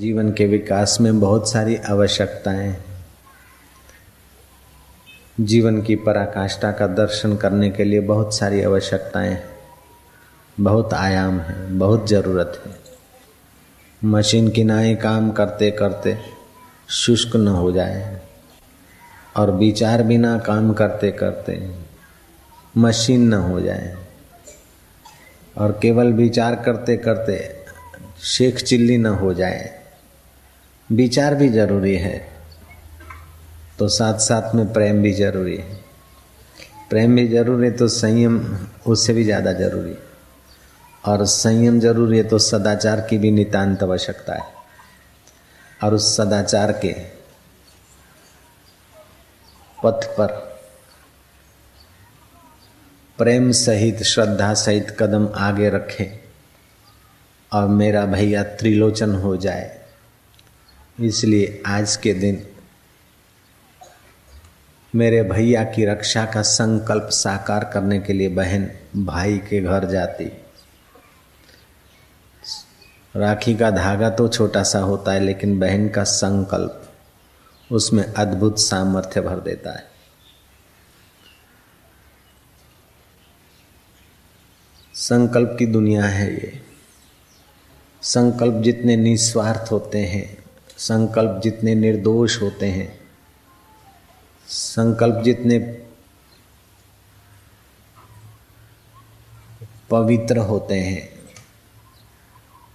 जीवन के विकास में बहुत सारी आवश्यकताएँ। जीवन की पराकाष्ठा का दर्शन करने के लिए बहुत सारी आवश्यकताएँ। बहुत आयाम है, बहुत ज़रूरत है। मशीन किनाए काम करते करते शुष्क न हो जाए और विचार बिना काम करते करते मशीन न हो जाए और केवल विचार करते करते शेख चिल्ली न हो जाए। विचार भी ज़रूरी है। तो साथ साथ में प्रेम भी ज़रूरी है। प्रेम भी ज़रूरी है तो संयम उससे भी ज़्यादा ज़रूरी। है और संयम ज़रूरी है तो सदाचार की भी नितांत आवश्यकता है। और उस सदाचार के पथ पर प्रेम सहित, श्रद्धा सहित कदम आगे रखें और मेरा भैया त्रिलोचन हो जाए। इसलिए आज के दिन मेरे भैया की रक्षा का संकल्प साकार करने के लिए बहन भाई के घर जाती। राखी का धागा तो छोटा सा होता है, लेकिन बहन का संकल्प उसमें अद्भुत सामर्थ्य भर देता है। संकल्प की दुनिया है ये। संकल्प जितने निस्वार्थ होते हैं संकल्प जितने निर्दोष होते हैं, संकल्प जितने पवित्र होते हैं,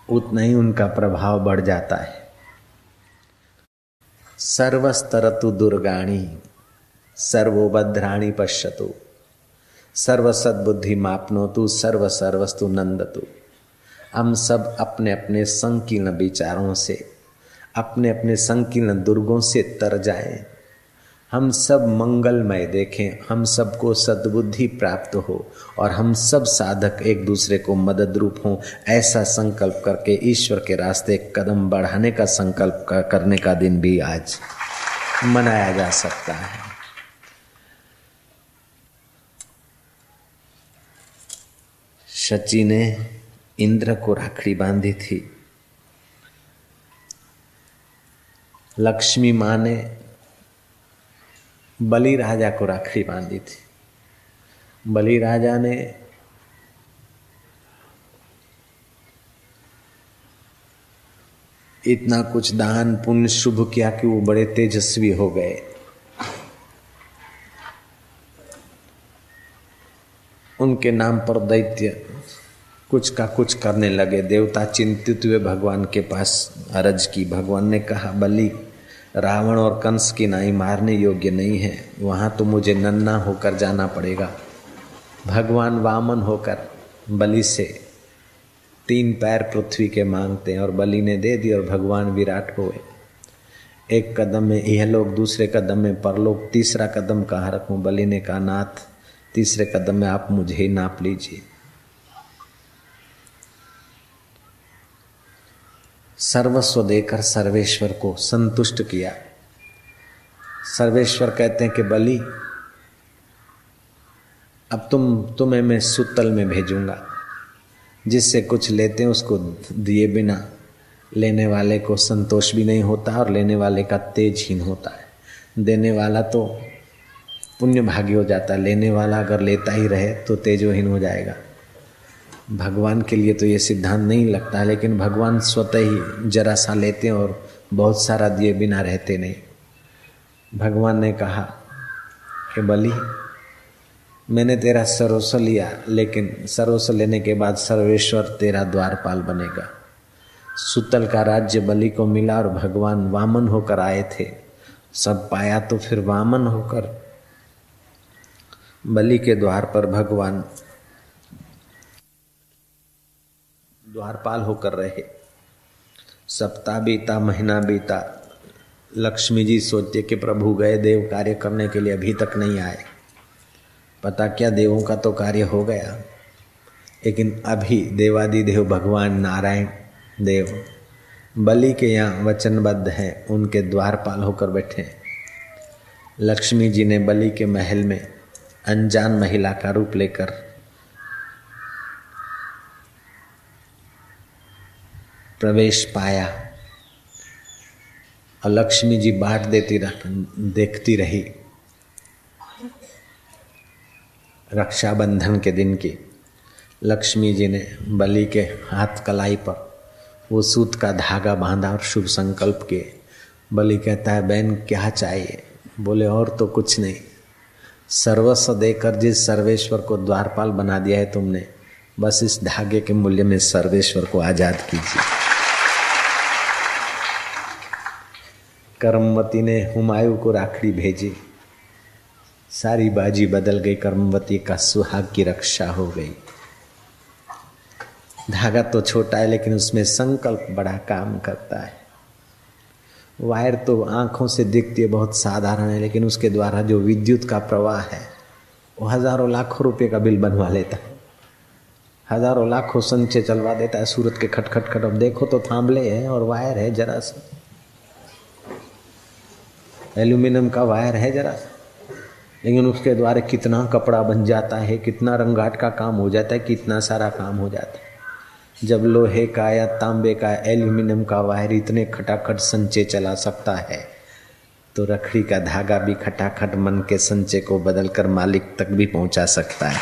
उतना ही उनका प्रभाव बढ़ जाता है। सर्वस्तरतु दुर्गाणी, सर्वोभद्राणी पश्यतु, सर्वसद्बुद्धि मापनोतु सर्व सर्वस्तु नंदतु। हम सब अपने अपने संकीर्ण विचारों से अपने अपने संकीर्ण दुर्गों से तर जाएँ। हम सब मंगलमय देखें, हम सबको सद्बुद्धि प्राप्त हो, और हम सब साधक एक दूसरे को मदद रूप हों। ऐसा संकल्प करके ईश्वर के रास्ते कदम बढ़ाने का संकल्प करने का दिन भी आज मनाया जा सकता है। शची ने इंद्र को राखड़ी बांधी थी। लक्ष्मी माँ ने बलि राजा को राखड़ी बांधी थी। बलि राजा ने इतना कुछ दान पुण्य शुभ किया कि वो बड़े तेजस्वी हो गए। उनके नाम पर दैत्य कुछ का कुछ करने लगे। देवता चिंतित हुए भगवान के पास। अरज की भगवान ने कहा, बलि रावण और कंस की नाई मारने योग्य नहीं है। वहाँ तो मुझे नन्ना होकर जाना पड़ेगा। भगवान वामन होकर बलि से तीन पैर पृथ्वी के मांगते हैं और बलि ने दे दी और भगवान विराट हुए। एक कदम में यह लोग, दूसरे कदम में परलोक, तीसरा कदम कहाँ रखूँ? बलि ने कहा, नाथ, तीसरे कदम में आप मुझे ही नाप लीजिए। सर्वस्व देकर सर्वेश्वर को संतुष्ट किया। सर्वेश्वर कहते हैं कि बलि, अब तुम, तुम्हें मैं सुतल में भेजूँगा। जिससे कुछ लेते हैं उसको दिए बिना लेने वाले को संतोष भी नहीं होता और लेने वाले का तेजहीन होता है। देने वाला तो पुण्य भागी हो जाता है, लेने वाला अगर लेता ही रहे तो तेजोहीन हो जाएगा। भगवान के लिए तो ये सिद्धांत नहीं लगता, लेकिन भगवान स्वतः ही जरा सा लेते और बहुत सारा दिए बिना रहते नहीं। भगवान ने कहा कि बलि, मैंने तेरा सरोस लिया, लेकिन सरोस लेने के बाद सर्वेश्वर तेरा द्वारपाल बनेगा। सुतल का राज्य बलि को मिला और भगवान वामन होकर आए थे। सब पाया तो फिर वामन होकर बलि के द्वार पर भगवान द्वारपाल होकर रहे। सप्ताह बीता, महीना बीता। लक्ष्मी जी सोचते कि प्रभु गए देव कार्य करने के लिए अभी तक नहीं आए। पता क्या, देवों का तो कार्य हो गया। लेकिन अभी देवादिदेव भगवान नारायण देव बलि के यहाँ वचनबद्ध हैं, उनके द्वारपाल होकर बैठे लक्ष्मी जी ने बलि के महल में अनजान महिला का रूप लेकर प्रवेश पाया। और लक्ष्मी जी बांट देती रह, देखती रही। रक्षाबंधन के दिन की लक्ष्मी जी ने बलि के हाथ कलाई पर वो सूत का धागा बांधा और शुभ संकल्प किए। बलि कहता है बहन क्या चाहिए? बोले और तो कुछ नहीं। सर्वस्व देकर जिस सर्वेश्वर को द्वारपाल बना दिया है तुमने बस इस धागे के मूल्य में सर्वेश्वर को आज़ाद कीजिए। कर्मवती ने हुमायूं को राखड़ी भेजी। सारी बाजी बदल गई, कर्मवती का सुहाग की रक्षा हो गई। धागा तो छोटा है, लेकिन उसमें संकल्प बड़ा काम करता है। वायर तो आँखों से दिखती है, बहुत साधारण है, लेकिन उसके द्वारा जो विद्युत का प्रवाह है, वो हज़ारों लाखों रुपए का बिल बनवा लेता है। हज़ारों लाखों संचय चलवा देता है, सूरत के खटखट खट अब देखो तो थांबले है और वायर है जरा सा। एल्यूमिनियम का वायर है जरा सा। लेकिन उसके द्वारा कितना कपड़ा बन जाता है, कितना रंगाट का काम हो जाता है, कितना सारा काम हो जाता है। जब लोहे का या तांबे का एल्यूमिनियम का वायर इतने खटाखट संचय चला सकता है तो रखड़ी का धागा भी खटाखट मन के संचय को बदलकर मालिक तक भी पहुँचा सकता है।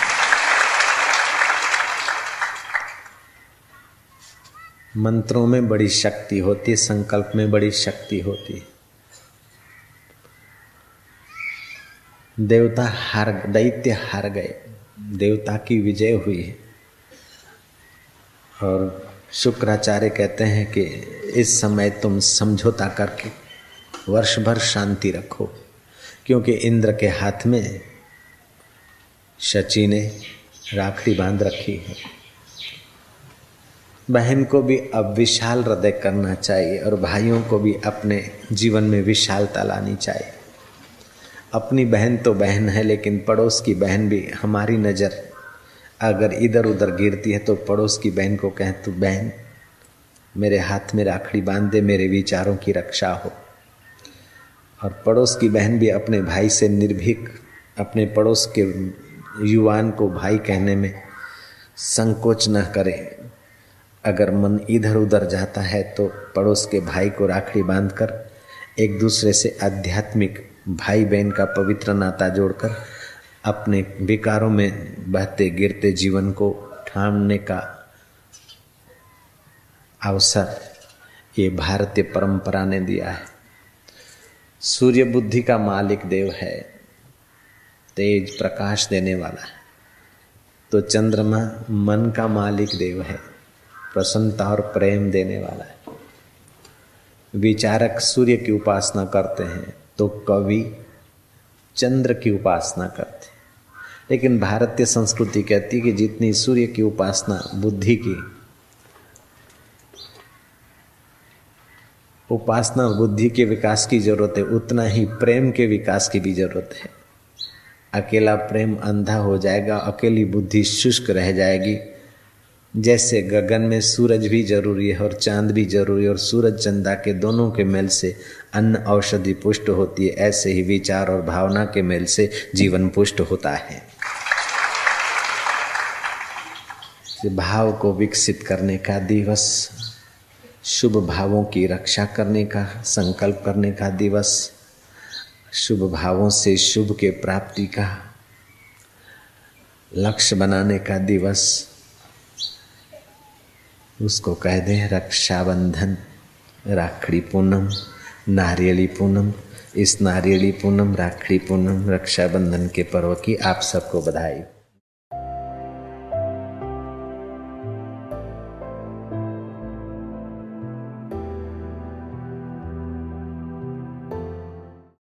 मंत्रों में बड़ी शक्ति होती है, संकल्प में बड़ी शक्ति होती है। देवता हार दैत्य हार गए, देवता की विजय हुई है। और शुक्राचार्य कहते हैं कि इस समय तुम समझौता करके वर्ष भर शांति रखो, क्योंकि इंद्र के हाथ में शची ने राखड़ी बाँध रखी है। बहन को भी अब विशाल हृदय करना चाहिए और भाइयों को भी अपने जीवन में विशालता लानी चाहिए। अपनी बहन तो बहन है, लेकिन पड़ोस की बहन भी हमारी नज़र। अगर इधर उधर गिरती है तो पड़ोस की बहन को कहें, तू बहन, मेरे हाथ में राखड़ी बाँध दे मेरे विचारों की रक्षा हो। और पड़ोस की बहन भी अपने भाई से निर्भीक, अपने पड़ोस के युवान को भाई कहने में संकोच न करे। अगर मन इधर उधर जाता है तो पड़ोस के भाई को राखड़ी बांधकर एक दूसरे से आध्यात्मिक भाई बहन का पवित्र नाता जोड़कर अपने विकारों में बहते, गिरते जीवन को ठामने का अवसर ये भारतीय परंपरा ने दिया है। सूर्य बुद्धि का मालिक देव है, तेज प्रकाश देने वाला है। तो चंद्रमा मन का मालिक देव है, प्रसन्नता और प्रेम देने वाला है। विचारक सूर्य की उपासना करते हैं तो कवि चंद्र की उपासना करते लेकिन भारतीय संस्कृति कहती है कि जितनी सूर्य की उपासना बुद्धि की, उपासना बुद्धि के विकास की ज़रूरत है, उतना ही प्रेम के विकास की भी ज़रूरत है। अकेला प्रेम अंधा हो जाएगा, अकेली बुद्धि शुष्क रह जाएगी जैसे गगन में सूरज भी ज़रूरी है और चाँद भी ज़रूरी है और सूरज चंदा के दोनों के मेल से अन्न औषधि पुष्ट होती है, ऐसे ही विचार और भावना के मेल से जीवन पुष्ट होता है। भाव को विकसित करने का दिवस, शुभ भावों की रक्षा करने का, संकल्प करने का दिवस, शुभ भावों से शुभ के प्राप्ति का, लक्ष्य बनाने का दिवस उसको कह दें, रक्षाबंधन, राखड़ी पूनम, नारियली पूनम, इस नारियली पूनम, राखड़ी पूनम, रक्षाबंधन के पर्व की आप सबको बधाई।